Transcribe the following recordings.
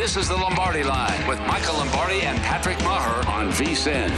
This is the Lombardi Line with Michael Lombardi and Patrick Maher on VSIN.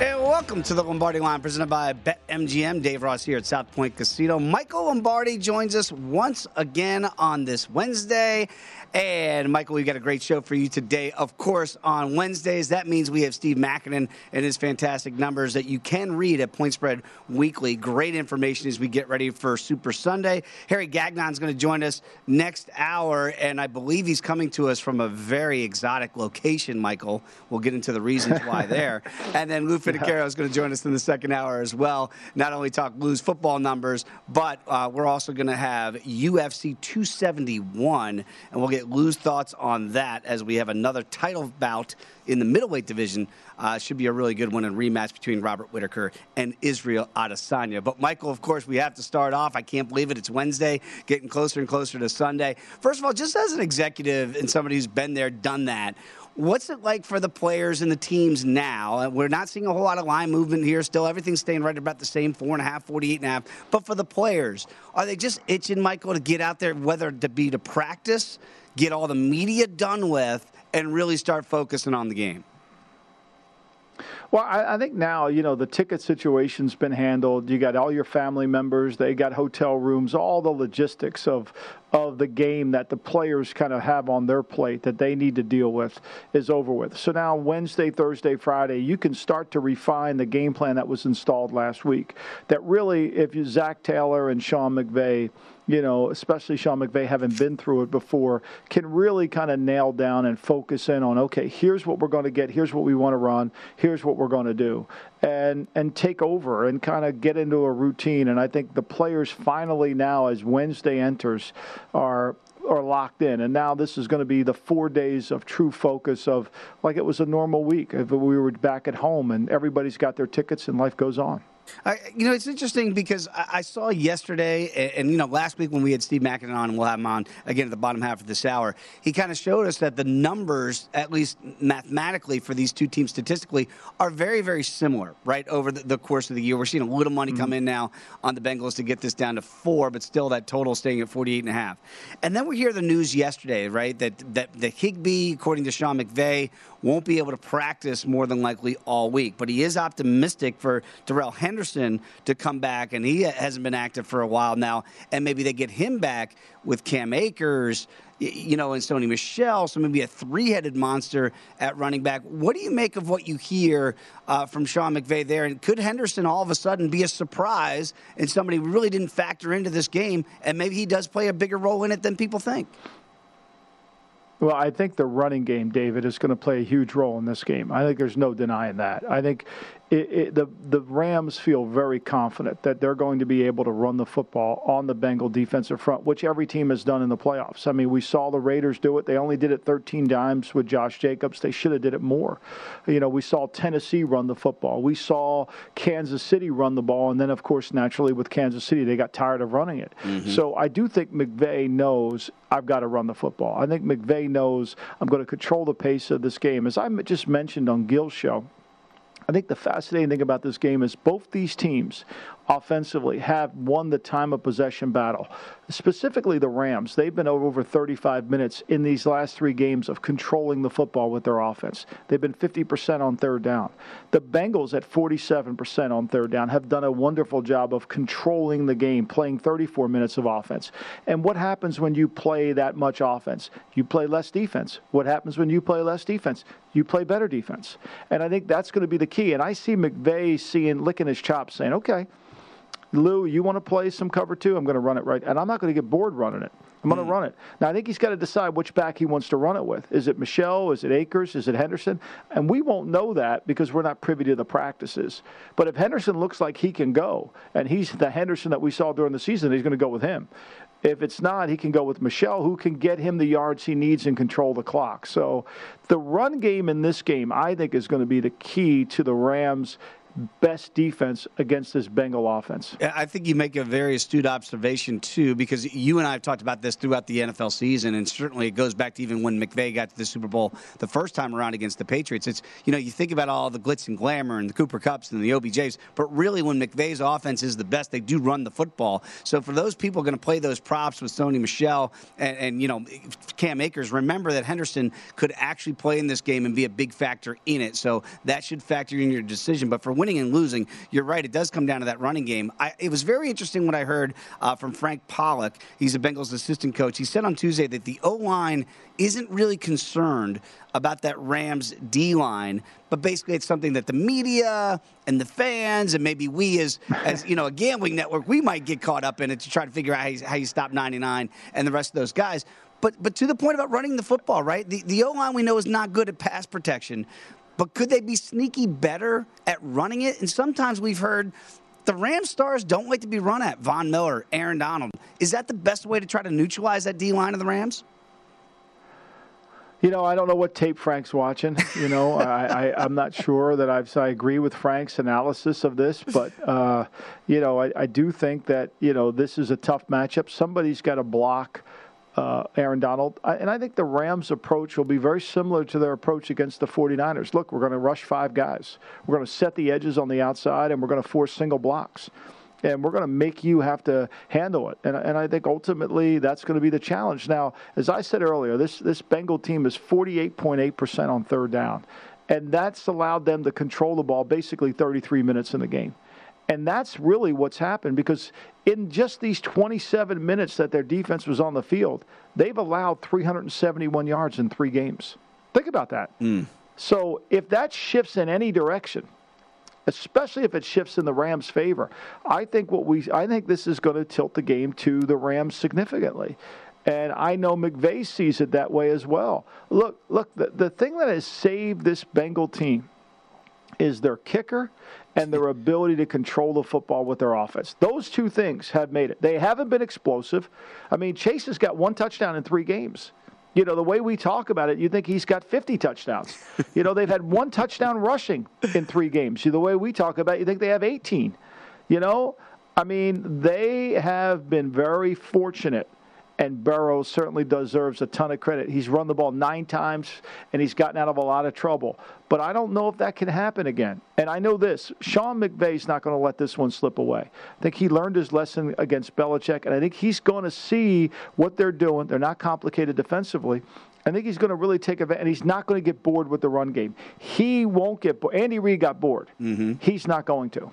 And welcome to the Lombardi Line presented by BetMGM. Dave Ross here at South Point Casino. Michael Lombardi joins us once again on this Wednesday. And Michael, we've got a great show for you today. Of course, on Wednesdays, that means we have Steve Makinen and his fantastic numbers that you can read at Point Spread Weekly. Great information as we get ready for Super Sunday. Harry Gagnon is going to join us next hour, and I believe he's coming to us from a very exotic location, Michael. We'll get into the reasons why there. And then Lou Finocchiaro is going to join us in the second hour as well. Not only talk Lou's football numbers, but uh, we're also going to have UFC 271, and we'll get Lou's thoughts on that as we have another title bout in the middleweight division. Uh, should be a really good one and rematch between Robert Whitaker and Israel Adesanya. But Michael, of course, we have to start off. I can't believe it. It's Wednesday, getting closer and closer to Sunday. First of all, just as an executive and somebody who's been there, done that. What's it like for the players and the teams now? We're not seeing a whole lot of line movement here. Still, everything's staying right about the same four and a half, 48 and a half. But for the players, are they just itching, Michael, to get out there, whether to be to practice, get all the media done with, and really start focusing on the game? Well, I, I, think now, you know, the ticket situation's been handled. You got all your family members, they got hotel rooms, all the logistics of of the game that the players kind of have on their plate that they need to deal with is over with. So now Wednesday, Thursday, Friday, you can start to refine the game plan that was installed last week. That really, if you Zac Taylor and Sean McVay you know, especially Sean McVay having been through it before, can really kind of nail down and focus in on okay, here's what we're going to get, here's what we want to run, here's what we're going to do, and and take over and kind of get into a routine. And I think the players finally now, as Wednesday enters, are are locked in. And now this is going to be the four days of true focus of like it was a normal week if we were back at home and everybody's got their tickets and life goes on. I, you know, it's interesting because I, I saw yesterday, and, and, you know, last week when we had Steve Makinen on, and we'll have him on again at the bottom half of this hour, he kind of showed us that the numbers, at least mathematically, for these two teams statistically, are very, very similar, right, over the, the course of the year. We're seeing a little money mm-hmm. come in now on the Bengals to get this down to four, but still that total staying at 48 and a half. And then we hear the news yesterday, right, that, that, that Higbee, according to Sean McVay, won't be able to practice more than likely all week. But he is optimistic for Darrell Henderson to come back, and he hasn't been active for a while now. And maybe they get him back with Cam Akers, you know, and Sony Michel, so maybe a three-headed monster at running back. What do you make of what you hear uh, from Sean McVay there? And could Henderson all of a sudden be a surprise and somebody really didn't factor into this game, and maybe he does play a bigger role in it than people think? Well, I think the running game, David, is going to play a huge role in this game. I think there's no denying that. I think it, it, the the Rams feel very confident that they're going to be able to run the football on the Bengal defensive front, which every team has done in the playoffs. I mean, we saw the Raiders do it. They only did it 13 times with Josh Jacobs. They should have did it more. You know, we saw Tennessee run the football. We saw Kansas City run the ball, and then of course, naturally with Kansas City, they got tired of running it. Mm-hmm. So I do think McVay knows I've got to run the football. I think McVay knows I'm going to control the pace of this game. As I just mentioned on Gill's show, I think the fascinating thing about this game is both these teams offensively have won the time of possession battle. Specifically, the Rams. They've been over 35 minutes in these last three games of controlling the football with their offense. They've been 50% on third down. The Bengals at 47% on third down have done a wonderful job of controlling the game, playing 34 minutes of offense. And what happens when you play that much offense? You play less defense. What happens when you play less defense? You play better defense. And I think that's going to be the key. And I see McVay seeing, licking his chops, saying, okay, Lou, you want to play some cover two? I'm going to run it right. And I'm not going to get bored running it. I'm going to mm. run it. Now, I think he's got to decide which back he wants to run it with. Is it Michel? Is it Akers? Is it Henderson? And we won't know that because we're not privy to the practices. But if Henderson looks like he can go, and he's the Henderson that we saw during the season, he's going to go with him. If it's not, he can go with Michel, who can get him the yards he needs and control the clock. So the run game in this game, I think, is going to be the key to the Rams best defense against this Bengal offense. I think you make a very astute observation, too, because you and I have talked about this throughout the NFL season, and certainly it goes back to even when McVay got to the Super Bowl the first time around against the Patriots. It's, you know, you think about all the glitz and glamour and the Cooper Kupps and the OBJs, but really when McVay's offense is the best, they do run the football. So for those people going to play those props with Sony Michel and, and, you know, Cam Akers, remember that Henderson could actually play in this game and be a big factor in it. So that should factor in your decision. But for winning and losing, you're right. It does come down to that running game. I, it was very interesting what I heard uh, from Frank Pollack. He's a Bengals assistant coach. He said on Tuesday that the O line isn't really concerned about that Rams D line, but basically it's something that the media and the fans and maybe we as as you know a gambling network we might get caught up in it to try to figure out how you, how you stop 99 and the rest of those guys. But but to the point about running the football, right? The the O line we know is not good at pass protection, but could they be sneaky better at running it? And sometimes we've heard the Ram stars don't like to be run at. Von Miller, Aaron Donald. Is that the best way to try to neutralize that D line of the Rams? You know, I don't know what tape Frank's watching. You know, I, I, am not sure that I've, I agree with Frank's analysis of this, but, uh, you know, I, I do think that, you know, this is a tough matchup. Somebody's got to block uh, Aaron Donald. and I think the Rams' approach will be very similar to their approach against the 49ers. Look, we're going to rush five guys. We're going to set the edges on the outside, and we're going to force single blocks. And we're going to make you have to handle it. And, and I think ultimately that's going to be the challenge. Now, as I said earlier, this, this Bengal team is 48.8% on third down. And that's allowed them to control the ball basically 33 minutes in the game. And that's really what's happened because in just these 27 minutes that their defense was on the field, they've allowed 371 yards in three games. Think about that. Mm. So if that shifts in any direction, especially if it shifts in the Rams' favor, I think what we I think this is going to tilt the game to the Rams significantly. And I know McVay sees it that way as well. Look, look, the, the thing that has saved this Bengal team is their kicker and their ability to control the football with their offense. Those two things have made it. They haven't been explosive. I mean, Chase has got one touchdown in three games. You know, the way we talk about it, you think he's got 50 touchdowns. you know, they've had one touchdown rushing in three games. The way we talk about it, you think they have 18. You know, I mean, they have been very fortunate and Burrow certainly deserves a ton of credit. He's run the ball nine times and he's gotten out of a lot of trouble. But I don't know if that can happen again. And I know this Sean McVay's not going to let this one slip away. I think he learned his lesson against Belichick, and I think he's going to see what they're doing. They're not complicated defensively. I think he's going to really take advantage, and he's not going to get bored with the run game. He won't get bored. Andy Reid got bored. Mm-hmm. He's not going to.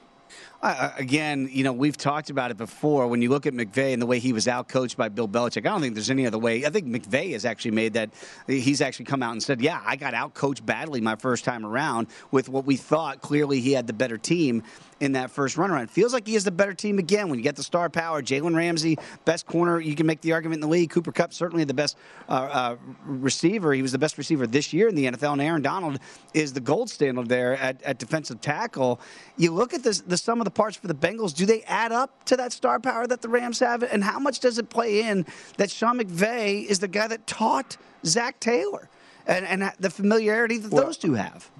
Uh, again, you know, we've talked about it before. When you look at McVay and the way he was outcoached by Bill Belichick, I don't think there's any other way. I think McVay has actually made that. He's actually come out and said, "Yeah, I got outcoached badly my first time around with what we thought clearly he had the better team." in that first run around. Feels like he has the better team again when you get the star power. Jalen Ramsey, best corner. You can make the argument in the league. Cooper Kupp, certainly the best uh, uh, receiver. He was the best receiver this year in the NFL. And Aaron Donald is the gold standard there at, at defensive tackle. You look at this, the sum of the parts for the Bengals. Do they add up to that star power that the Rams have? And how much does it play in that Sean McVay is the guy that taught Zac Taylor? And, and the familiarity that well, those two have.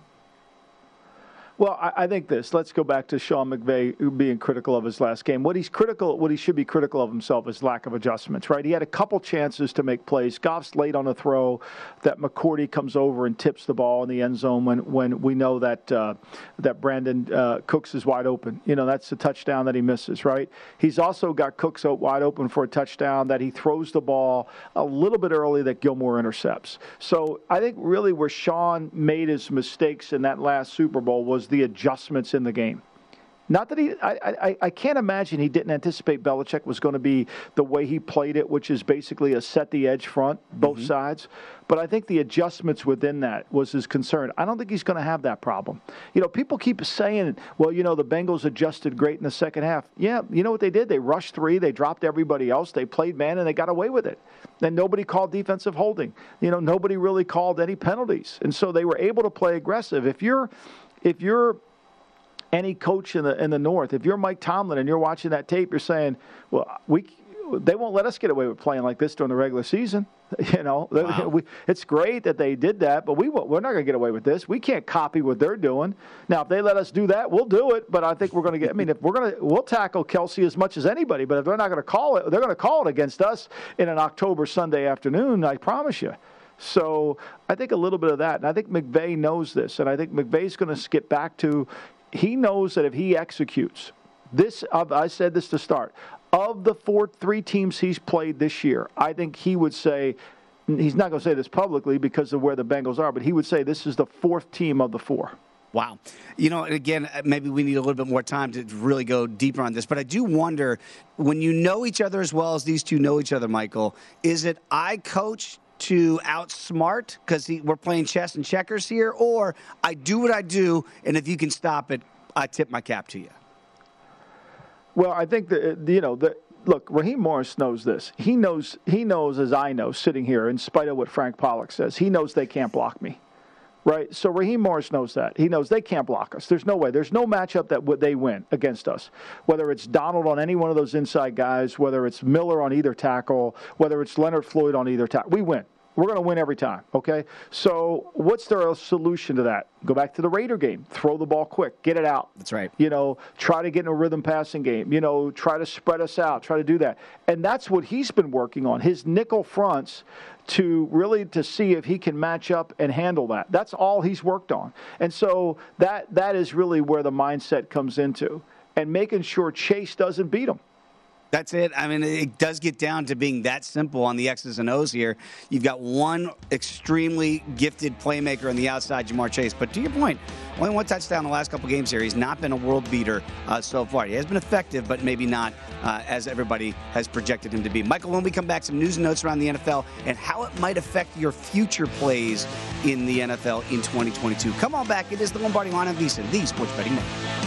Well, I, I, think this. Let's go back to Sean McVay being critical of his last game. What he's critical, what he should be critical of himself is lack of adjustments. Right? He had a couple chances to make plays. Goff's late on a throw that McCourty comes over and tips the ball in the end zone when when we know that uh, that Brandin uh, Cooks is wide open. You know, that's the touchdown that he misses. Right? He's also got Cooks out wide open for a touchdown that he throws the ball a little bit early that Gilmore intercepts. So I think really where Sean made his mistakes in that last Super Bowl was the adjustments in the game. Not that he, I, I, I can't imagine he didn't anticipate Belichick was going to be the way he played it, which is basically a set the edge front, both mm-hmm. sides. But I think the adjustments within that was his concern. I don't think he's going to have that problem. You know, people keep saying, well, you know, the Bengals adjusted great in the second half. Yeah, you know what they did? They rushed three, they dropped everybody else, they played man, and they got away with it. And nobody called defensive holding. You know, nobody really called any penalties. And so they were able to play aggressive. If you're if you're any coach in the in the North, if you're Mike Tomlin and you're watching that tape, you're saying, "Well, we they won't let us get away with playing like this during the regular season." You know, wow. we, it's great that they did that, but we we're not going to get away with this. We can't copy what they're doing. Now, if they let us do that, we'll do it. But I think we're going to get. I mean, if we're going to, we'll tackle Kelsey as much as anybody. But if they're not going to call it, they're going to call it against us in an October Sunday afternoon. I promise you. So I think a little bit of that. And I think McVay knows this. And I think McVay's going to skip back to he knows that if he executes, this, I said this to start, of the four, three teams he's played this year, I think he would say, he's not going to say this publicly because of where the Bengals are, but he would say this is the fourth team of the four. Wow. You know, again, uh, maybe we need a little bit more time to really go deeper on this, but I do wonder when you know each other as well as these two know each other, Michael, is it I coach to outsmart because we're playing chess and checkers here, or I do what I do, and if you can stop it, I tip my cap to you. Well, I think that uh, you know the look. Raheem Morris knows this. He knows. He knows as I know, sitting here, in spite of what Frank Pollack says, he knows they can't block me right? So Raheem Morris knows that. He knows they can't block us. There's no way. There's no matchup that they win against us. Whether it's Donald on any one of those inside guys, whether it's Miller on either tackle, whether it's Leonard Floyd on either tackle, we win. We're going to win every time, okay? So, what's their solution to that? Go back to the Raider game. Throw the ball quick. Get it out. That's right. You know, try to get in a rhythm passing game. You know, try to spread us out. Try to do that. And that's what he's been working on. His nickel fronts to really to see if he can match up and handle that. That's all he's worked on. And so that that is really where the mindset comes into and making sure Chase doesn't beat him. That's it. I mean, it does get down to being that simple on the X's and O's here. You've got one extremely gifted playmaker on the outside, Ja'Marr Chase. But to your point, only one touchdown in the last couple games here. He's not been a world beater uh, so far. He has been effective, but maybe not uh, as everybody has projected him to be. Michael, when we come back, some news and notes around the NFL and how it might affect your future plays in the NFL in 2022. Come on back. It is the Lombardi line of VSiN, the Sports Betting Network.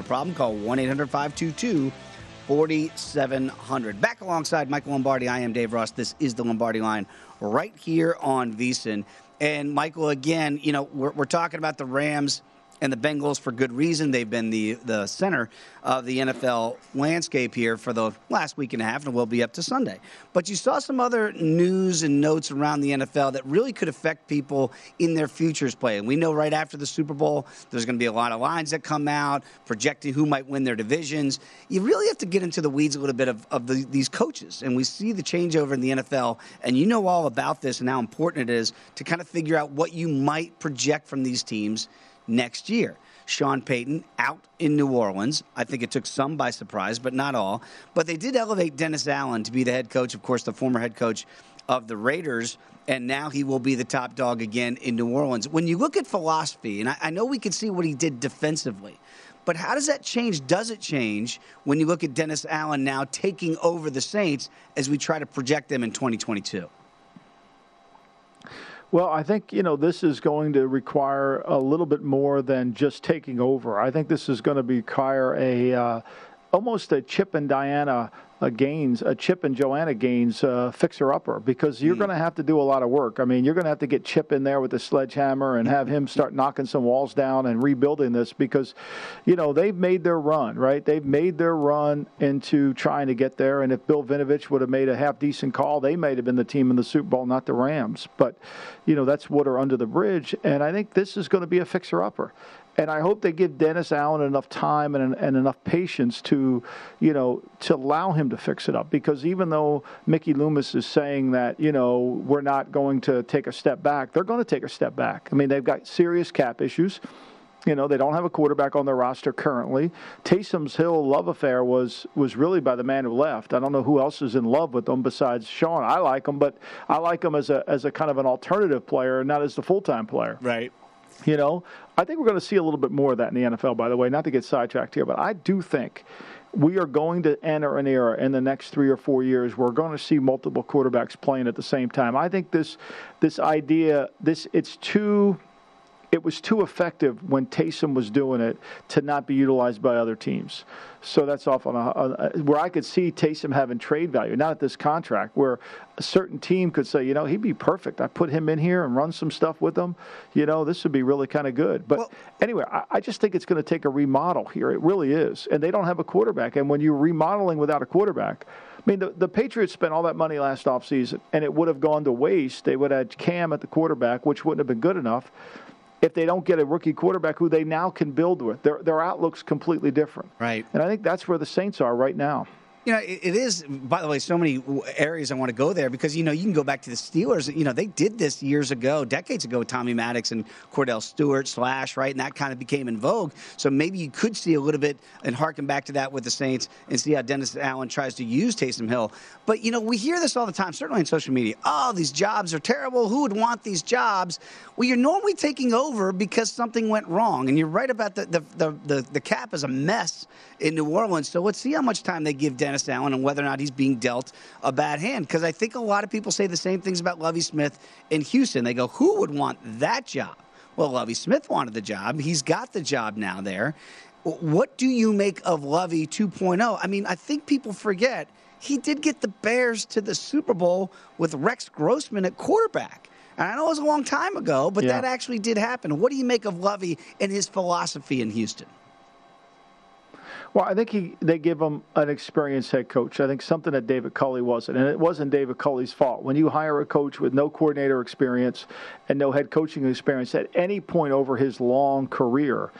a problem, call 1 800 522 4700. Back alongside Michael Lombardi, I am Dave Ross. This is the Lombardi line right here on VSIN. And Michael, again, you know, we're, we're talking about the Rams and the Bengals for good reason. They've been the, the center of the NFL landscape here for the last week and a half, and will be up to Sunday. But you saw some other news and notes around the NFL that really could affect people in their futures play. And we know right after the Super Bowl, there's going to be a lot of lines that come out projecting who might win their divisions. You really have to get into the weeds a little bit of, of the, these coaches. And we see the changeover in the NFL, and you know all about this and how important it is to kind of figure out what you might project from these teams next year. Sean Payton out in New Orleans. I think it took some by surprise, but not all. But they did elevate Dennis Allen to be the head coach, of course, the former head coach of the Raiders, and now he will be the top dog again in New Orleans. When you look at philosophy, and I, I know we can see what he did defensively, but how does that change? Does it change when you look at Dennis Allen now taking over the Saints as we try to project them in 2022? Well, I think, you know, this is going to require a little bit more than just taking over. I think this is going to require a uh, almost a Chip and Diana Gaines, a Chip and Joanna Gaines uh, fixer upper because you're mm. going to have to do a lot of work. I mean, you're going to have to get Chip in there with the sledgehammer and have him start knocking some walls down and rebuilding this because, you know, they've made their run, right? They've made their run into trying to get there. And if Bill Vinovich would have made a half decent call, they might have been the team in the Super Bowl, not the Rams. But, you know, that's water under the bridge. And I think this is going to be a fixer upper and I hope they give Dennis Allen enough time and, and enough patience to, you know, to allow him to fix it up. Because even though Mickey Loomis is saying that, you know, we're not going to take a step back, they're going to take a step back. I mean, they've got serious cap issues. You know, they don't have a quarterback on their roster currently. Taysom's Hill love affair was was really by the man who left. I don't know who else is in love with them besides Sean. I like him, but I like him as a as a kind of an alternative player, not as the full time player. Right. You know, I think we're going to see a little bit more of that in the NFL, by the way, not to get sidetracked here, but I do think we are going to enter an era in the next three or four years we're going to see multiple quarterbacks playing at the same time. I think this this idea, this it's too it was too effective when Taysom was doing it to not be utilized by other teams. So that's off on a, a, where I could see Taysom having trade value, not at this contract, where a certain team could say, you know, he'd be perfect. I put him in here and run some stuff with him. You know, this would be really kind of good. But well, anyway, I, I just think it's going to take a remodel here. It really is. And they don't have a quarterback. And when you're remodeling without a quarterback, I mean, the, the Patriots spent all that money last offseason, and it would have gone to waste. They would have had Cam at the quarterback, which wouldn't have been good enough if they don't get a rookie quarterback who they now can build with. Their their outlook's completely different. Right. And I think that's where the Saints are right now. You know, it is, by the way, so many areas I want to go there because, you know, you can go back to the Steelers. You know, they did this years ago, decades ago, Tommy Maddox and Kordell Stewart, Slash, right? And that kind of became in vogue. So maybe you could see a little bit and harken back to that with the Saints and see how Dennis Allen tries to use Taysom Hill. But, you know, we hear this all the time, certainly on social media. Oh, these jobs are terrible. Who would want these jobs? Well, you're normally taking over because something went wrong. And you're right about the, the, the, the, the cap is a mess in New Orleans. So let's see how much time they give Dennis Allen and whether or not he's being dealt a bad hand. Because I think a lot of people say the same things about Lovie Smith in Houston. They go, who would want that job? Well, Lovie Smith wanted the job. He's got the job now there. What do you make of Lovie 2.0? I mean, I think people forget he did get the Bears to the Super Bowl with Rex Grossman at quarterback. And I know it was a long time ago, but Yeah. that actually did happen. What do you make of Lovie and his philosophy in Houston? Well, I think he they give him an experienced head coach. I think something that David Culley wasn't, and it wasn't David Culley's fault. When you hire a coach with no coordinator experience and no head coaching experience at any point over his long career,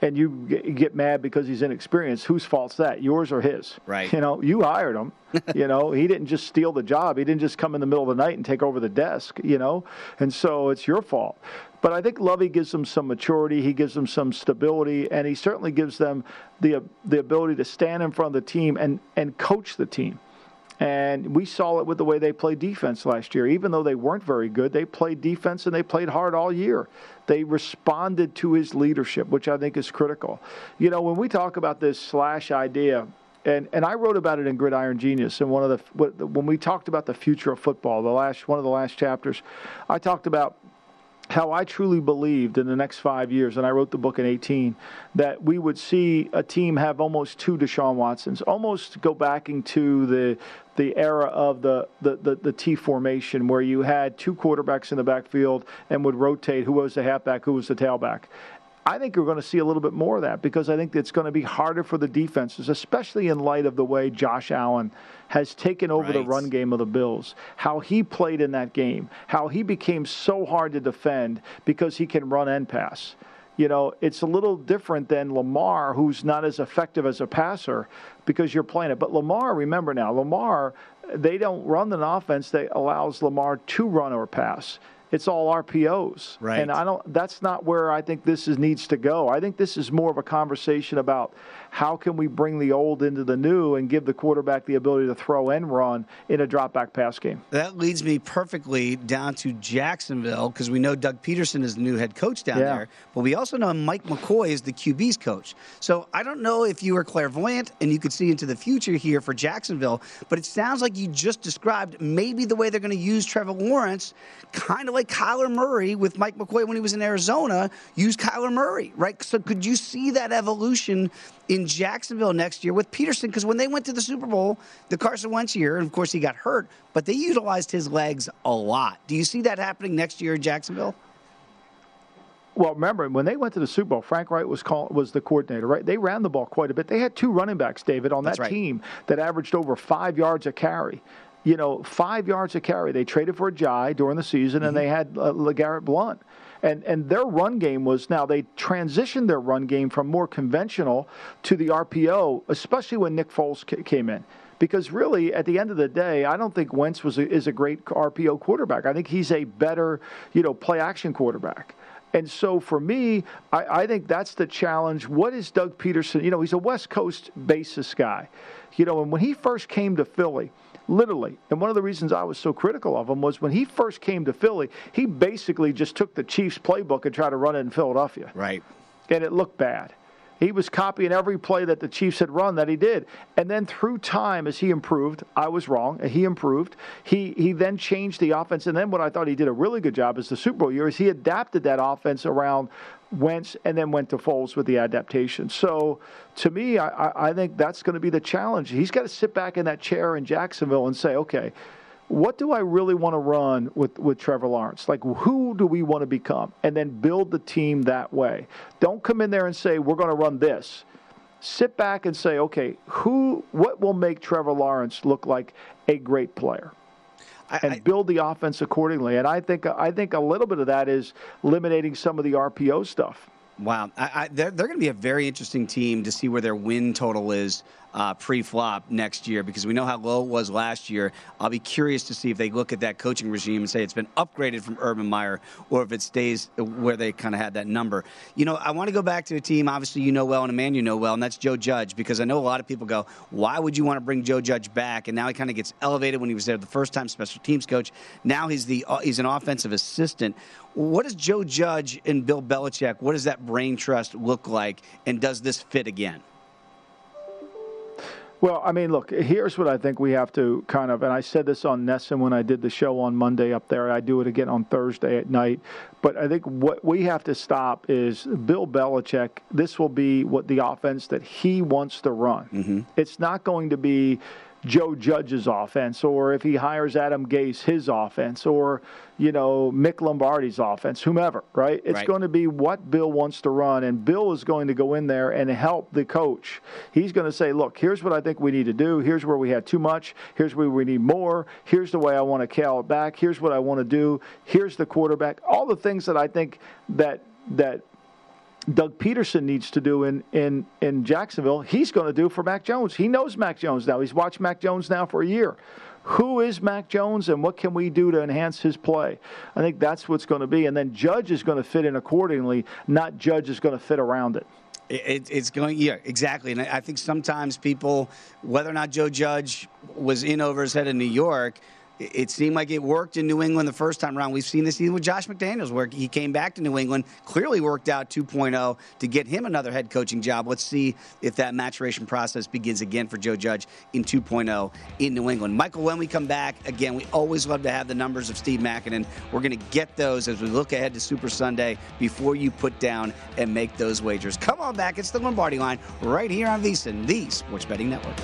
and you get, mad because he's inexperienced, whose fault's that? Yours or his? Right. You know, you hired him. you know, he didn't just steal the job. He didn't just come in the middle of the night and take over the desk. You know, and so it's your fault. But I think Lovie gives them some maturity. He gives them some stability, and he certainly gives them the the ability to stand in front of the team and and coach the team. And we saw it with the way they played defense last year. Even though they weren't very good, they played defense and they played hard all year. They responded to his leadership, which I think is critical. You know, when we talk about this slash idea, and, and I wrote about it in Gridiron Genius, and one of the when we talked about the future of football, the last one of the last chapters, I talked about how I truly believed in the next five years, and I wrote the book in 18, that we would see a team have almost two Deshaun Watsons, almost go back into the the era of the, the, the, the T formation where you had two quarterbacks in the backfield and would rotate who was the halfback, who was the tailback. I think you're going to see a little bit more of that because I think it's going to be harder for the defenses, especially in light of the way Josh Allen has taken over the run game of the Bills, how he played in that game, how he became so hard to defend because he can run and pass. You know, it's a little different than Lamar, who's not as effective as a passer because you're playing it. But Lamar, remember now, Lamar, they don't run an offense that allows Lamar to run or pass. It's all RPOs. Right. And I don't that's not where I think this is needs to go. I think this is more of a conversation about how can we bring the old into the new and give the quarterback the ability to throw and run in a drop back pass game. That leads me perfectly down to Jacksonville because we know Doug Pederson is the new head coach down Yeah. there, but we also know Mike McCoy is the QB's coach. So I don't know if you are clairvoyant and you could see into the future here for Jacksonville, but it sounds like you just described maybe the way they're going to use Trevor Lawrence, kind of like Kyler Murray with Mike McCoy when he was in Arizona, use Kyler Murray, right? So could you see that evolution in Jacksonville next year with Pederson? Because when they went to the Super Bowl, the Carson Wentz year, and of course he got hurt, but they utilized his legs a lot. Do you see that happening next year in Jacksonville? Well, remember when they went to the Super Bowl, Frank Reich was call, was the coordinator, right? They ran the ball quite a bit. They had two running backs, David, on That's that right. team that averaged over five yards a carry. You know, five yards a carry. They traded for Ajayi during the season, and they had uh, LeGarrette Blount. And, and their run game was now they transitioned their run game from more conventional to the RPO, especially when Nick Foles ca- came in. Because really, at the end of the day, I don't think Wentz was a, is a great RPO quarterback. I think he's a better, you know, play action quarterback. And so for me, I, I think that's the challenge. What is Doug Pederson? You know, he's a West Coast basis guy. You know, and when he first came to Philly, literally, and one of the reasons I was so critical of him was when he first came to Philly, he basically just took the Chiefs playbook and tried to run it in Philadelphia Right. and it looked bad. He was copying every play that the Chiefs had run that he did. And then through time, as he improved, I was wrong. He improved. He he then changed the offense. And then what I thought he did a really good job is the Super Bowl year is he adapted that offense around Wentz and then went to Foles with the adaptation. So to me, I, I think that's going to be the challenge. He's got to sit back in that chair in Jacksonville and say, okay, what do I really want to run with, with Trevor Lawrence? Like, who do we want to become? And then build the team that way. Don't come in there and say, we're going to run this. Sit back and say, okay, who, what will make Trevor Lawrence look like a great player? And build the offense accordingly. And I think I think a little bit of that is eliminating some of the RPO stuff. Wow, I, I, they're, they're going to be a very interesting team to see where their win total is uh, pre-flop next year because we know how low it was last year. I'll be curious to see if they look at that coaching regime and say it's been upgraded from Urban Meyer or if it stays where they kind of had that number. You know, I want to go back to a team obviously you know well and a man you know well, and that's Joe Judge because I know a lot of people go, why would you want to bring Joe Judge back? And now he kind of gets elevated when he was there the first time, special teams coach. Now he's the uh, he's an offensive assistant. What does Joe Judge and Bill Belichick? What does that brain trust look like? And does this fit again? Well, I mean, look, here's what I think we have to kind of, and I said this on NESN when I did the show on Monday up there. I do it again on Thursday at night. But I think what we have to stop is Bill Belichick. This will be what the offense that he wants to run. Mm-hmm. It's not going to be Joe Judge's offense, or if he hires Adam Gase, his offense, or you know Mick Lombardi's offense, whomever. Right? It's Right. going to be what Bill wants to run, and Bill is going to go in there and help the coach. He's going to say, "Look, here's what I think we need to do. Here's where we had too much. Here's where we need more. Here's the way I want to scale it back. Here's what I want to do. Here's the quarterback. All the things that I think that that." Doug Pederson needs to do in, in, in Jacksonville, he's going to do for Mac Jones. He knows Mac Jones now. He's watched Mac Jones now for a year. Who is Mac Jones and what can we do to enhance his play? I think that's what's going to be. And then Judge is going to fit in accordingly, not Judge is going to fit around it. It, it- it's going, yeah, exactly. And I think sometimes people, whether or not Joe Judge was in over his head in New York, it seemed like it worked in New England the first time around. We've seen this even with Josh McDaniels, where he came back to New England, clearly worked out 2.0 to get him another head coaching job. Let's see if that maturation process begins again for Joe Judge in 2.0 in New England. Michael, when we come back, again, we always love to have the numbers of Steve Makinen. We're going to get those as we look ahead to Super Sunday before you put down and make those wagers. Come on back. It's the Lombardi line right here on VSiN, the Sports Betting Network.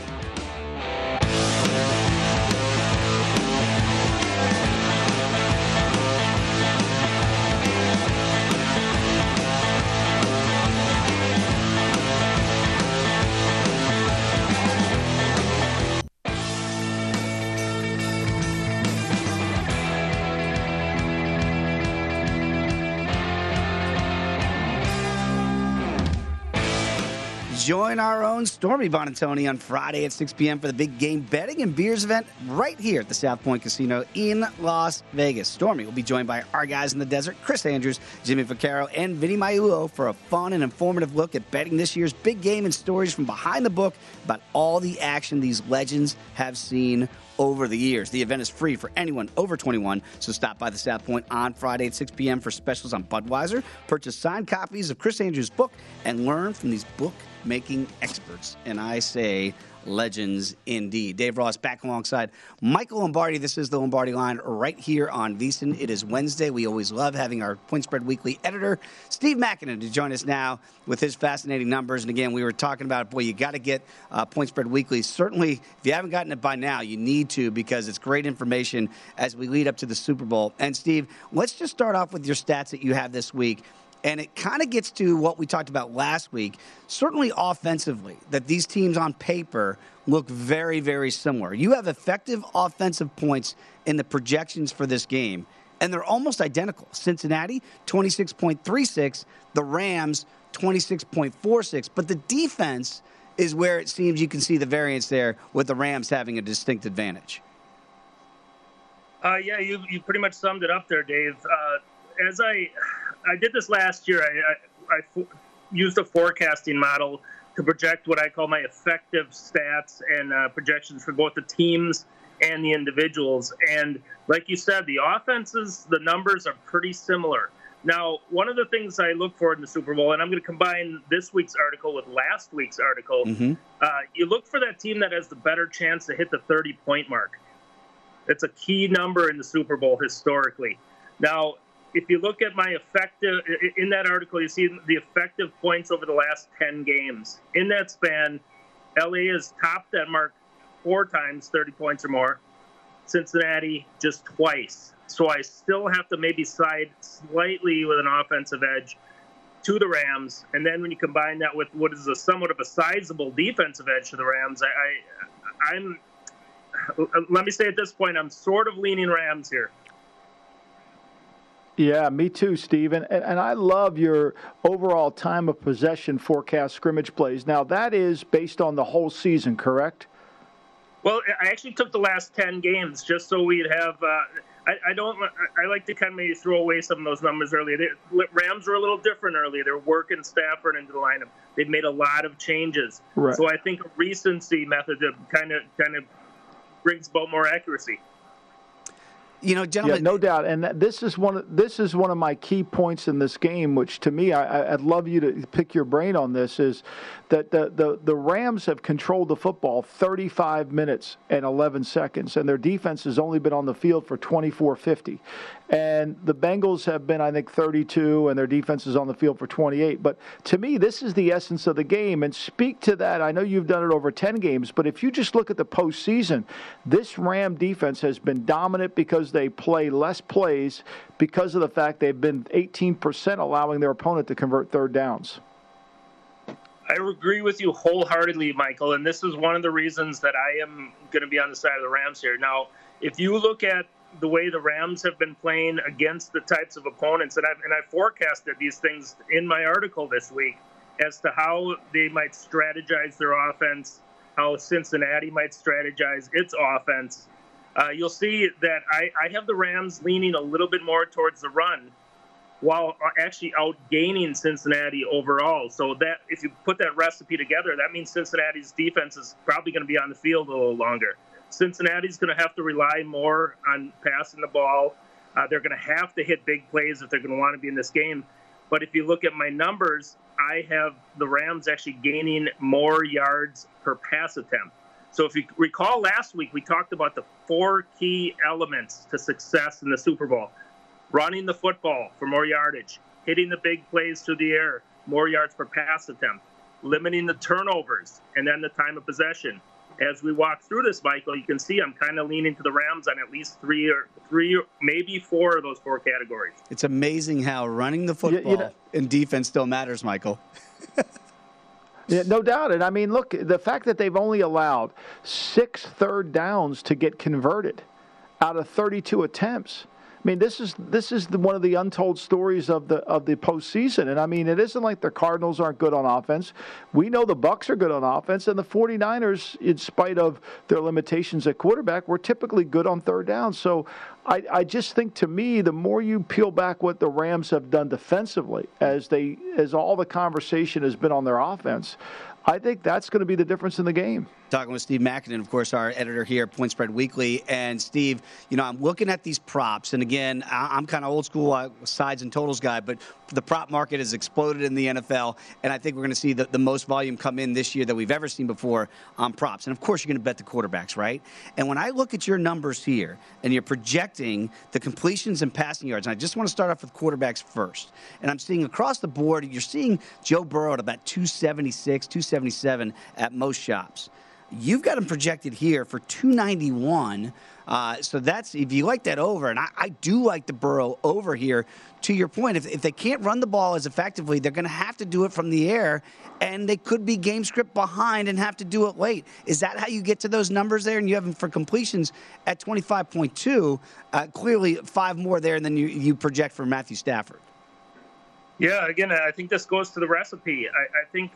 Join our own Stormy Buonantony on Friday at 6 p.m. for the big game betting and beers event right here at the South Point Casino in Las Vegas. Stormy will be joined by our guys in the desert, Chris Andrews, Jimmy Vaccaro, and Vinny Magliulo for a fun and informative look at betting this year's big game and stories from behind the book about all the action these legends have seen over the years. The event is free for anyone over 21, so stop by the South Point on Friday at 6 p.m. for specials on Budweiser, purchase signed copies of Chris Andrews' book, and learn from these book-making experts. And I say legends indeed. Dave Ross back alongside Michael Lombardi. This is the Lombardi line right here on VSiN. It is Wednesday. We always love having our Point Spread Weekly editor, Steve Makinen, to join us now with his fascinating numbers. And again, we were talking about, boy, you got to get uh, Point Spread Weekly. Certainly, if you haven't gotten it by now, you need to because it's great information as we lead up to the Super Bowl. And Steve, let's just start off with your stats that you have this week. And it kind of gets to what we talked about last week, certainly offensively, that these teams on paper look very, very similar. You have effective offensive points in the projections for this game, and they're almost identical. Cincinnati, 26.36, the Rams, 26.46. But the defense is where it seems you can see the variance there with the Rams having a distinct advantage. Uh, yeah, you, you pretty much summed it up there, Dave. Uh, as I I did this last year, I, I, I fo- used a forecasting model to project what I call my effective stats and uh, projections for both the teams and the individuals. And like you said, the offenses, the numbers are pretty similar. Now, one of the things I look for in the Super Bowl, and I'm going to combine this week's article with last week's article, uh, you look for that team that has the better chance to hit the 30 point mark. It's a key number in the Super Bowl historically. Now, if you look at my effective in that article, you see the effective points over the last 10 games. In that span, LA has topped that mark four times, 30 points or more. Cincinnati just twice. So I still have to maybe side slightly with an offensive edge to the Rams, and then when you combine that with what is a somewhat of a sizable defensive edge to the Rams, I, I I'm let me say at this point, I'm sort of leaning Rams here. Yeah, me too, Steven. And, and I love your overall time of possession forecast scrimmage plays. Now, that is based on the whole season, correct? Well, I actually took the last ten games just so we'd have. Uh, I, I don't. I like to kind of maybe throw away some of those numbers early. The Rams were a little different early. They're working Stafford into the lineup. They've made a lot of changes. Right. So I think a recency method kind of kind of brings about more accuracy. You know, gentlemen. Yeah, no doubt. And this is one. Of, this is one of my key points in this game, which to me, I, would love you to pick your brain on. This is that the, the the Rams have controlled the football 35 minutes and 11 seconds, and their defense has only been on the field for 24:50. And the Bengals have been, I think, 32, and their defense is on the field for 28. But to me, this is the essence of the game. And speak to that. I know you've done it over 10 games, but if you just look at the postseason, this Ram defense has been dominant because they play less plays because of the fact they've been 18% allowing their opponent to convert third downs. I agree with you wholeheartedly, Michael. And this is one of the reasons that I am going to be on the side of the Rams here. Now, if you look at the way the Rams have been playing against the types of opponents, and I've, and I forecasted these things in my article this week as to how they might strategize their offense, how Cincinnati might strategize its offense. Uh, you'll see that I, I have the Rams leaning a little bit more towards the run while actually outgaining Cincinnati overall. So that if you put that recipe together, that means Cincinnati's defense is probably going to be on the field a little longer. Cincinnati's going to have to rely more on passing the ball. Uh, they're going to have to hit big plays if they're going to want to be in this game. But if you look at my numbers, I have the Rams actually gaining more yards per pass attempt. So if you recall last week, we talked about the four key elements to success in the Super Bowl running the football for more yardage, hitting the big plays through the air, more yards per pass attempt, limiting the turnovers, and then the time of possession as we walk through this, Michael, you can see I'm kind of leaning to the Rams on at least three or three, maybe four of those four categories. It's amazing how running the football you know, and defense still matters, Michael. yeah, no doubt. And I mean, look, the fact that they've only allowed six third downs to get converted out of 32 attempts I mean, this is this is the, one of the untold stories of the of the postseason. And I mean, it isn't like the Cardinals aren't good on offense. We know the Bucks are good on offense, and the 49ers, in spite of their limitations at quarterback, were typically good on third down. So I, I just think to me, the more you peel back what the Rams have done defensively, as they as all the conversation has been on their offense, I think that's going to be the difference in the game. Talking with Steve Makinen, of course, our editor here at Point Spread Weekly. And Steve, you know, I'm looking at these props, and again, I'm kind of old school uh, sides and totals guy, but the prop market has exploded in the NFL, and I think we're going to see the, the most volume come in this year that we've ever seen before on props. And of course, you're going to bet the quarterbacks, right? And when I look at your numbers here, and you're projecting the completions and passing yards, and I just want to start off with quarterbacks first, and I'm seeing across the board, you're seeing Joe Burrow at about 276, 276, 277 at most shops. You've got them projected here for 291. Uh, so that's if you like that over, and I, I, do like the Burrow over here. To your point, if, if they can't run the ball as effectively, they're going to have to do it from the air, and they could be game script behind and have to do it late. Is that how you get to those numbers there? And you have them for completions at 25.2, uh, clearly five more there than you, you project for Matthew Stafford. Yeah, again, I think this goes to the recipe. I, I think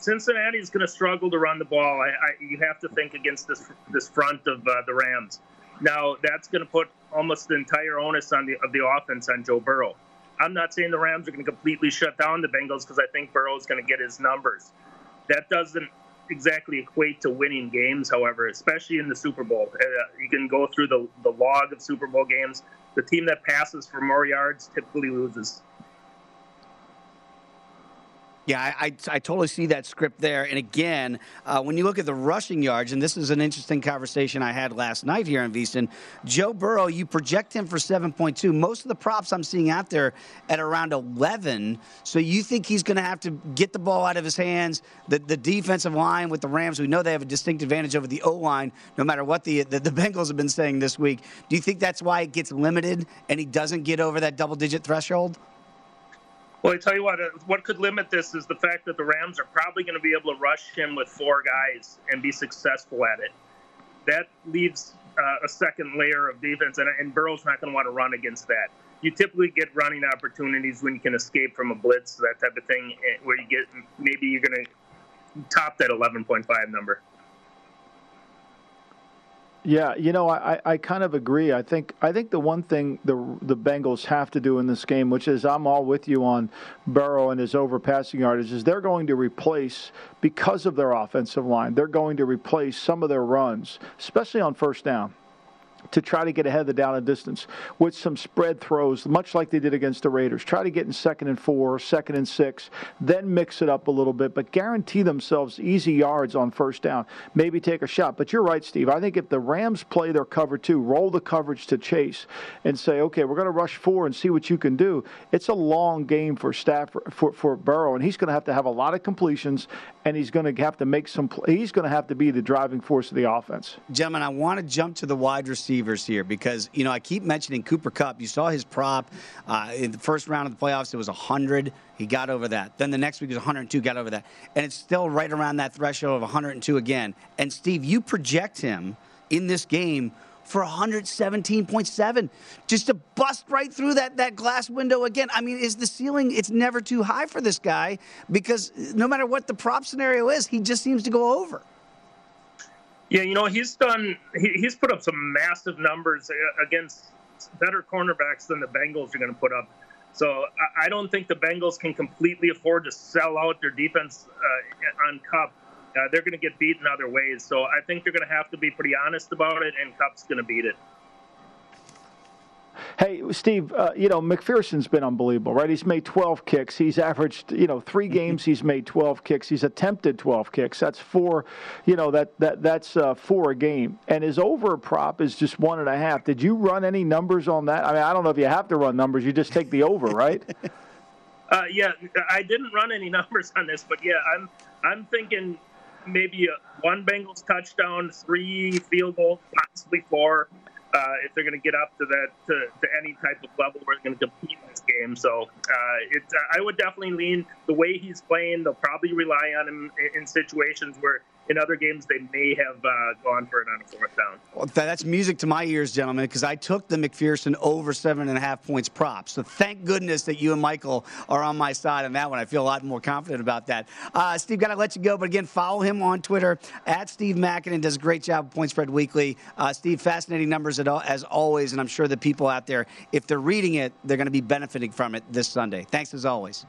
Cincinnati is going to struggle to run the ball. I, I, you have to think against this this front of uh, the Rams. Now that's going to put almost the entire onus on the of the offense on Joe Burrow. I'm not saying the Rams are going to completely shut down the Bengals because I think Burrow is going to get his numbers. That doesn't exactly equate to winning games, however, especially in the Super Bowl. Uh, you can go through the, the log of Super Bowl games. The team that passes for more yards typically loses. Yeah, I, I, I, totally see that script there. And again, uh, when you look at the rushing yards, and this is an interesting conversation I had last night here in VSiN, Joe Burrow, you project him for 7.2. Most of the props I'm seeing out there at around 11. So you think he's going to have to get the ball out of his hands? The, the defensive line with the Rams, we know they have a distinct advantage over the O line, no matter what the, the, the Bengals have been saying this week. Do you think that's why it gets limited and he doesn't get over that double digit threshold? Well, I tell you what, uh, what could limit this is the fact that the Rams are probably going to be able to rush him with four guys and be successful at it. That leaves uh, a second layer of defense, and, and Burrow's not going to want to run against that. You typically get running opportunities when you can escape from a blitz, that type of thing, eh, where you get maybe you're going to top that 11.5 number. Yeah, you know, I, I kind of agree. I think I think the one thing the the Bengals have to do in this game, which is I'm all with you on Burrow and his overpassing yardage, is they're going to replace because of their offensive line. They're going to replace some of their runs, especially on first down. To try to get ahead of the down and distance with some spread throws, much like they did against the Raiders. Try to get in second and four, second and six, then mix it up a little bit, but guarantee themselves easy yards on first down. Maybe take a shot. But you're right, Steve. I think if the Rams play their cover two, roll the coverage to Chase, and say, okay, we're going to rush four and see what you can do. It's a long game for Stafford for for Burrow, and he's going to have to have a lot of completions, and he's going to have to make some. He's going to have to be the driving force of the offense. Gentlemen, I want to jump to the wide receivers here because, you know, I keep mentioning Cooper Kupp. You saw his prop uh, in the first round of the playoffs, it was 100. He got over that. Then the next week was 102, got over that. And it's still right around that threshold of 102 again. And, Steve, you project him in this game for 117.7 just to bust right through that, that glass window again i mean is the ceiling it's never too high for this guy because no matter what the prop scenario is he just seems to go over Yeah, you know he's done. He, he's put up some massive numbers uh, against better cornerbacks than the Bengals are going to put up. So I, I don't think the Bengals can completely afford to sell out their defense uh, on Kupp. Uh, they're going to get beat in other ways. So I think they're going to have to be pretty honest about it, and Kupp's going to beat it. Hey, Steve, uh, you know, McPherson's been unbelievable, right? He's made 12 kicks. He's averaged, you know, three games he's made 12 kicks. He's attempted 12 kicks. That's four, you know, that, that that's uh, four a game. And his over prop is just one and a half. Did you run any numbers on that? I mean, I don't know if you have to run numbers. You just take the over, right? Uh, yeah, I didn't run any numbers on this, but yeah, I'm I'm thinking maybe a, one Bengals touchdown, three field goals, possibly four. Uh, if they're going to get up to that to, to any type of level where they're going to compete in this game, so uh, I would definitely lean the way he's playing. They'll probably rely on him in, in situations where in other games they may have uh, gone for it on a fourth down. Well, that's music to my ears, gentlemen, because I took the McPherson over seven and a half points prop. So thank goodness that you and Michael are on my side on that one. I feel a lot more confident about that. Uh, Steve, got to let you go, but again, follow him on Twitter at Steve Makinen. Does a great job with Point Spread Weekly. Uh, Steve, fascinating numbers as always, and I'm sure the people out there, if they're reading it, they're going to be benefiting from it this Sunday. Thanks as always.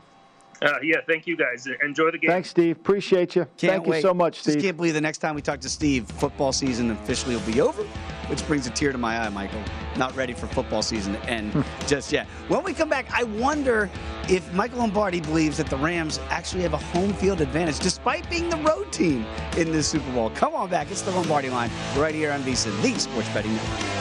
Uh, yeah, thank you guys. Enjoy the game. Thanks, Steve. Appreciate you. Can't Thank wait. you so much, Steve. Just can't believe the next time we talk to Steve, football season officially will be over, which brings a tear to my eye, Michael. Not ready for football season to end just yet. When we come back, I wonder if Michael Lombardi believes that the Rams actually have a home field advantage despite being the road team in this Super Bowl. Come on back. It's the Lombardi line right here on VSiN, the Sports Betting Network.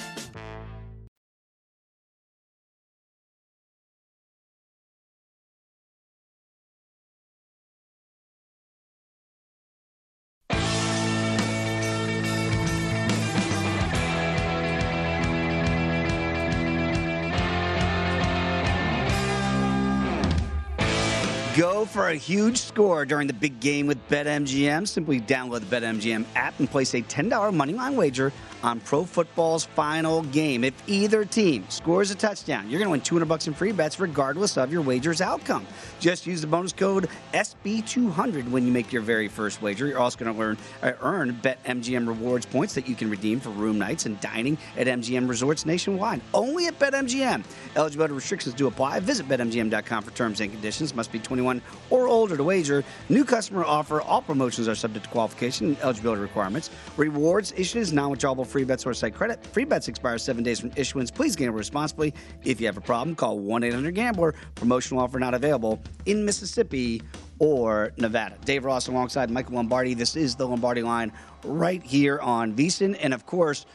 For a huge score during the big game with BetMGM. Simply download the BetMGM app and place a $10 moneyline wager on pro football's final game. If either team scores a touchdown, you're going to win 200 bucks in free bets regardless of your wager's outcome. Just use the bonus code SB200 when you make your very first wager. You're also going to learn uh, earn BetMGM rewards points that you can redeem for room nights and dining at MGM resorts nationwide. Only at BetMGM. Eligibility restrictions do apply. Visit betmgm.com for terms and conditions. Must be 21 or older to wager. New customer offer. All promotions are subject to qualification and eligibility requirements. Rewards issued is non-withdrawable free bets or site credit. Free bets expire seven days from issuance. Please gamble responsibly. If you have a problem, call 1-800-GAMBLER. Promotional offer not available in Mississippi or Nevada. Dave Ross alongside Michael Lombardi. This is the Lombardi line right here on VSiN. And of course,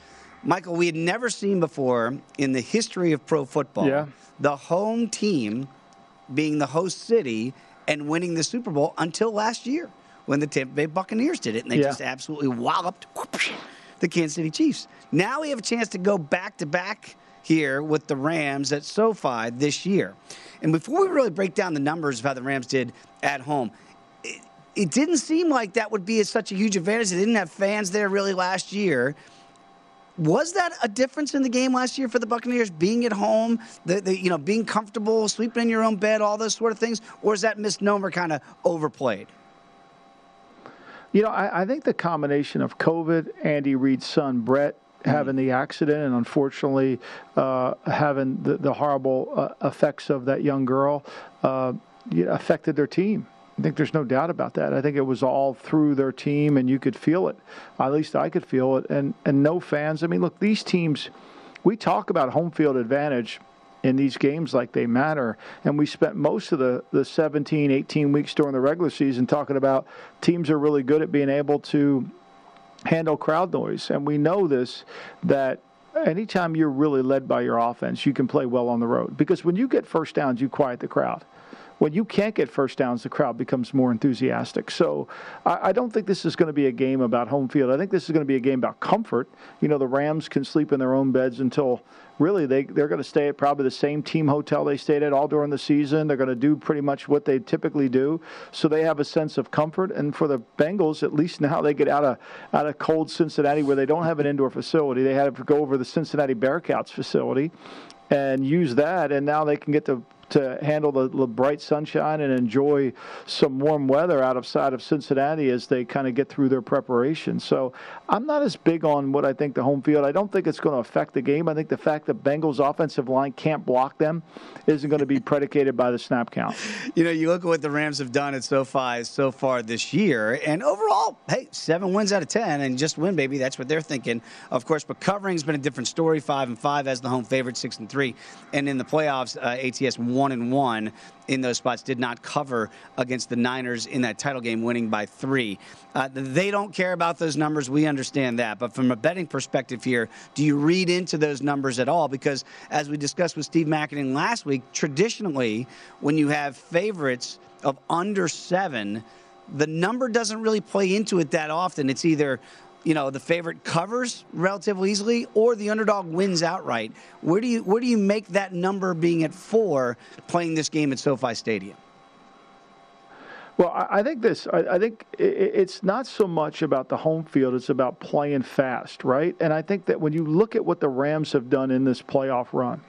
Michael, we had never seen before in the history of pro football Yeah. the home team being the host city and winning the Super Bowl until last year when the Tampa Bay Buccaneers did it. And they Yeah. just absolutely walloped the Kansas City Chiefs. Now we have a chance to go back to back here with the Rams at SoFi this year. And before we really break down the numbers of how the Rams did at home, it, it didn't seem like that would be such a huge advantage. They didn't have fans there really last year. Was that a difference in the game last year for the Buccaneers, being at home, the, the you know being comfortable, sleeping in your own bed, all those sort of things, or is that misnomer kind of overplayed? You know, I, I think the combination of COVID, Andy Reid's son Brett having the accident, and unfortunately uh, having the, the horrible uh, effects of that young girl, uh, affected their team. I think there's no doubt about that. I think it was all through their team, and you could feel it. At least I could feel it. And and no fans. I mean, look, these teams. We talk about home field advantage in these games like they matter. And we spent most of the, the 17, 18 weeks during the regular season talking about teams are really good at being able to handle crowd noise. And we know this that anytime you're really led by your offense, you can play well on the road. Because when you get first downs, you quiet the crowd. When you can't get first downs, the crowd becomes more enthusiastic. So I, I don't think this is going to be a game about home field. I think this is going to be a game about comfort. You know, the Rams can sleep in their own beds until really they, they're going to stay at probably the same team hotel they stayed at all during the season. They're going to do pretty much what they typically do. So they have a sense of comfort. And for the Bengals, at least now they get out of out of cold Cincinnati where they don't have an indoor facility. They had to go over the Cincinnati Bearcats facility and use that, and now they can get to to handle the, the bright sunshine and enjoy some warm weather out of side of Cincinnati as they kind of get through their preparation. So I'm not as big on what I think the home field. I don't think it's going to affect the game. I think the fact that Bengals offensive line can't block them isn't going to be predicated by the snap count. You know, you look at what the Rams have done at SoFi so far this year, and overall, hey, seven wins out of ten, and just win, baby. That's what they're thinking, of course. But covering's been a different story. Five and five as the home favorite, six and three, and in the playoffs, uh, ATS one and one in those spots. Did not cover against the Niners in that title game, winning by three. Uh, they don't care about those numbers. We understand that, but from a betting perspective here, do you read into those numbers at all? Because as we discussed with Steve Makinen last week, traditionally, when you have favorites of under seven, the number doesn't really play into it that often. It's either you know the favorite covers relatively easily or the underdog wins outright. Where do you where do you make that number being at four playing this game at SoFi Stadium? Well, I think this. I think it's not so much about the home field; it's about playing fast, right? And I think that when you look at what the Rams have done in this playoff run,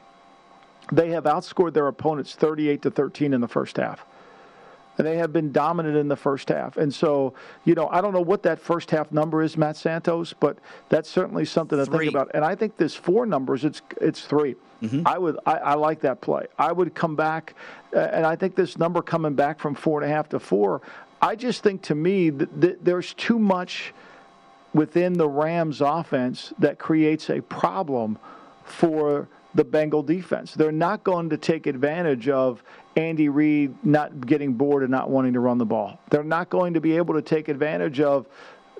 they have outscored their opponents 38 to 13 in the first half. And they have been dominant in the first half. And so, you know, I don't know what that first half number is, Matt Santos, but that's certainly something to Three. think about. And I think this four numbers, it's it's 3 I would I, I like that play. I would come back, uh, and I think this number coming back from four and a half to four. I just think to me that, that there's too much within the Rams offense that creates a problem for the Bengal defense. They're not going to take advantage of Andy Reid not getting bored and not wanting to run the ball. They're not going to be able to take advantage of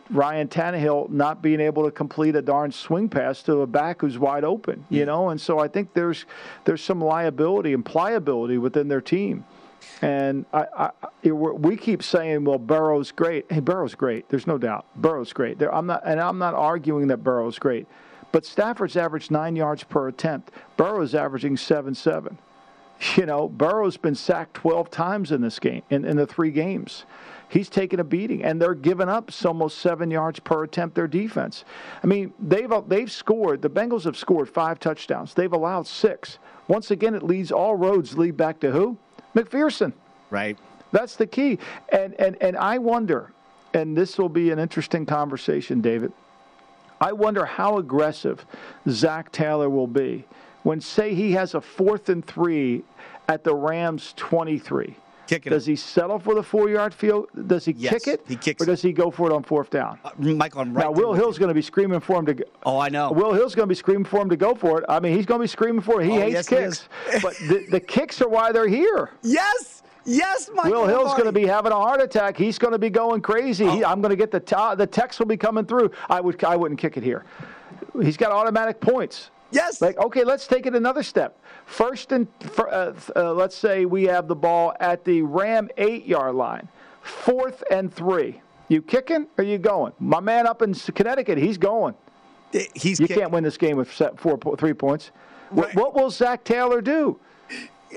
Ryan Tannehill not being able to complete a darn swing pass to a back who's wide open, you know, and so I think there's there's some liability and pliability within their team. And I, I, we keep saying, "Well, Burrow's great." Hey, Burrow's great. There's no doubt. Burrow's great. There, I'm not, and I'm not arguing that Burrow's great. But Stafford's averaged nine yards per attempt. Burrow's averaging seven seven. You know, Burrow's been sacked 12 times in this game, in, in the three games. he's taken a beating, and they're giving up almost seven yards per attempt. Their defense. I mean, they've uh, they've scored. The Bengals have scored five touchdowns. They've allowed six. Once again, it leads all roads lead back to who? McPherson. Right. That's the key. And and and I wonder, and this will be an interesting conversation, David. I wonder how aggressive Zac Taylor will be when, say, he has a fourth and three at the Rams 23. Kicking does he settle for the four-yard field? Does he Yes, kick it? he kicks or does he go for it on fourth down? Uh, Michael, I'm right now, Will Hill's going to be screaming for him to. Go. Oh, I know. Will Hill's going to be screaming for him to go for it. I mean, he's going to be screaming for it. He Oh, hates yes, he kicks, but the, the kicks are why they're here. Yes, yes, Michael. Will Hill's going to be having a heart attack. He's going to be going crazy. He, I'm going to get the t- the text will be coming through. I would I wouldn't kick it here. He's got automatic points. Yes. Like okay, let's take it another step. First and uh, uh, let's say we have the ball at the Ram eight yard line. Fourth and three. You kicking or you going? My man up in Connecticut, he's going. He's you can't win this game with four three points. What, what will Zac Taylor do?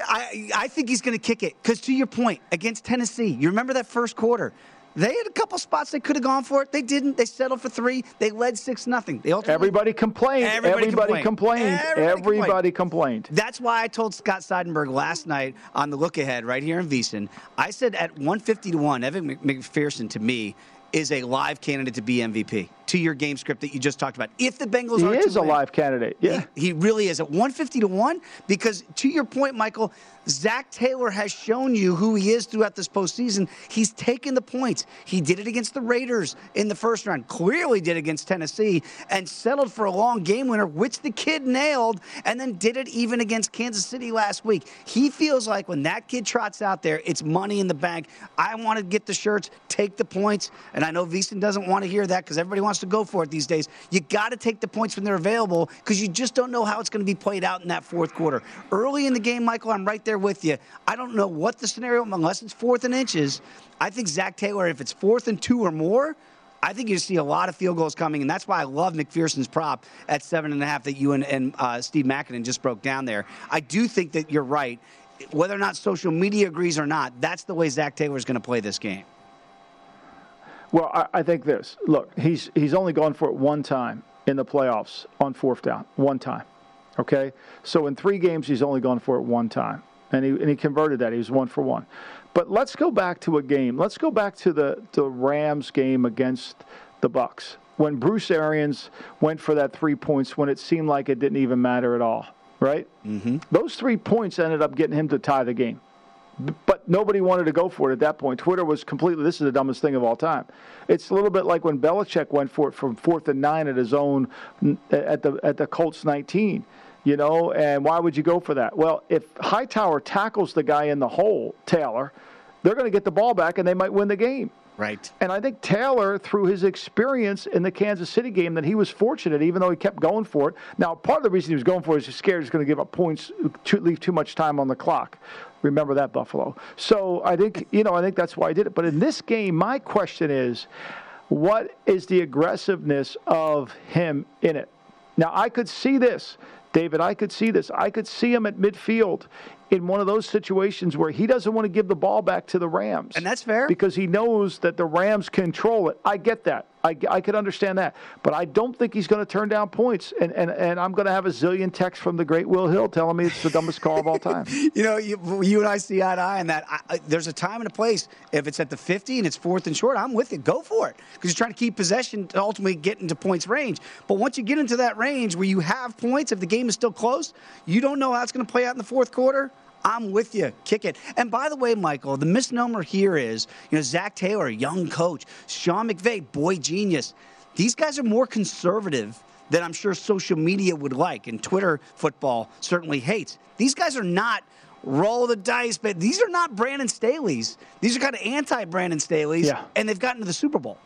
I, I think he's going to kick it because, to your point, against Tennessee, you remember that first quarter. They had a couple spots they could have gone for it. They didn't. They settled for three. They led six nothing. They ultimately Everybody complained. Everybody Everybody, complained. complained. Everybody Everybody complained. That's why I told Scott Seidenberg last night on the look ahead right here in VSiN. I said at 150 to 1, Evan McPherson to me is a live candidate to be MVP. To your game script that you just talked about. If the Bengals He are is a win, live candidate. Yeah. he, he really is at 150 to 1 because to your point, Michael, Zac Taylor has shown you who he is throughout this postseason. He's taken the points. He did it against the Raiders in the first round, clearly did against Tennessee, and settled for a long game winner, which the kid nailed, and then did it even against Kansas City last week. He feels like when that kid trots out there, it's money in the bank. I want to get the shirts, take the points, and I know VSiN doesn't want to hear that because everybody wants to go for it these days. You got to take the points when they're available because you just don't know how it's going to be played out in that fourth quarter. Early in the game, Michael, I'm right there with you. I don't know what the scenario, unless it's fourth and inches. I think Zac Taylor, if it's fourth and two or more, I think you see a lot of field goals coming, and that's why I love McPherson's prop at seven and a half that you and, and uh, Steve Makinen just broke down there. I do think that you're right. Whether or not social media agrees or not, that's the way Zac Taylor is going to play this game. Well, I, I think this. Look, he's he's only gone for it one time in the playoffs on fourth down. One time. Okay? So in three games he's only gone for it one time. And he and he converted that. He was one for one. But let's go back to a game. Let's go back to the, the Rams game against the Bucks. When Bruce Arians went for that three points when it seemed like it didn't even matter at all. Right? Mm-hmm. Those three points ended up getting him to tie the game but nobody wanted to go for it at that point. Twitter was completely, this is the dumbest thing of all time. It's a little bit like when Belichick went for it from fourth and nine at his own, at the, at the Colts 19, you know, and why would you go for that? Well, if Hightower tackles the guy in the hole, Taylor, they're going to get the ball back and they might win the game. Right. And I think Taylor, through his experience in the Kansas City game, that he was fortunate, even though he kept going for it. Now, part of the reason he was going for it is he's scared he's going to give up points, leave too much time on the clock. Remember that, Buffalo. So I think, you know, I think that's why I did it. But in this game, my question is what is the aggressiveness of him in it? Now, I could see this. David, I could see this. I could see him at midfield in one of those situations where he doesn't want to give the ball back to the Rams. And that's fair. Because he knows that the Rams control it. I get that. I, I could understand that. But I don't think he's going to turn down points. And, and, and I'm going to have a zillion texts from the great Will Hill telling me it's the dumbest call of all time. you know, you, you and I see eye to eye on that. I, I, there's a time and a place. If it's at the 50 and it's fourth and short, I'm with you. Go for it because you're trying to keep possession to ultimately get into points range. But once you get into that range where you have points, if the game is still close, you don't know how it's going to play out in the fourth quarter. I'm with you. Kick it. And by the way, Michael, the misnomer here is, you know, Zac Taylor, young coach, Sean McVay, boy genius. These guys are more conservative than I'm sure social media would like, and Twitter football certainly hates. These guys are not roll the dice, but these are not Brandon Staley's. These are kind of anti Brandon Staley's, Yeah. and they've gotten to the Super Bowl.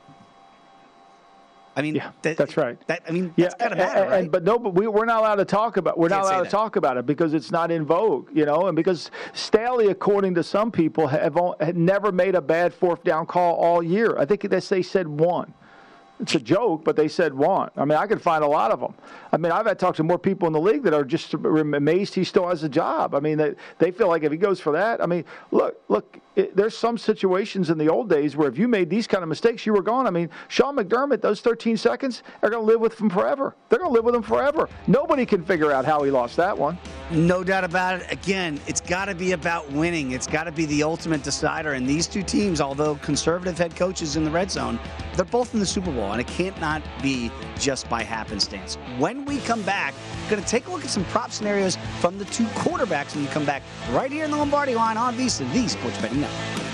I mean, that, That's right. That I mean, Yeah, that's got to and- matter, and- right? but no, but we, we're not allowed to talk about. We're not allowed to talk about it because it's not in vogue, you know, and because Staley, according to some people, have had never made a bad fourth down call all year. I think they they said one. It's a joke, but they said one. I mean, I could find a lot of them. I mean, I've had talked to more people in the league that are just amazed he still has a job. I mean, they, they feel like if he goes for that, I mean, look, look, it, there's some situations in the old days where if you made these kind of mistakes, you were gone. I mean, Sean McDermott, those 13 seconds are going to live with him forever. They're going to live with him forever. Nobody can figure out how he lost that one. No doubt about it. Again, it's got to be about winning. It's got to be the ultimate decider. And these two teams, although conservative head coaches in the red zone, they're both in the Super Bowl, and it can't not be just by happenstance. When we come back, we're going to take a look at some prop scenarios from the two quarterbacks when we come back right here in the Lombardi line on VSiN, the Sports Betting Network.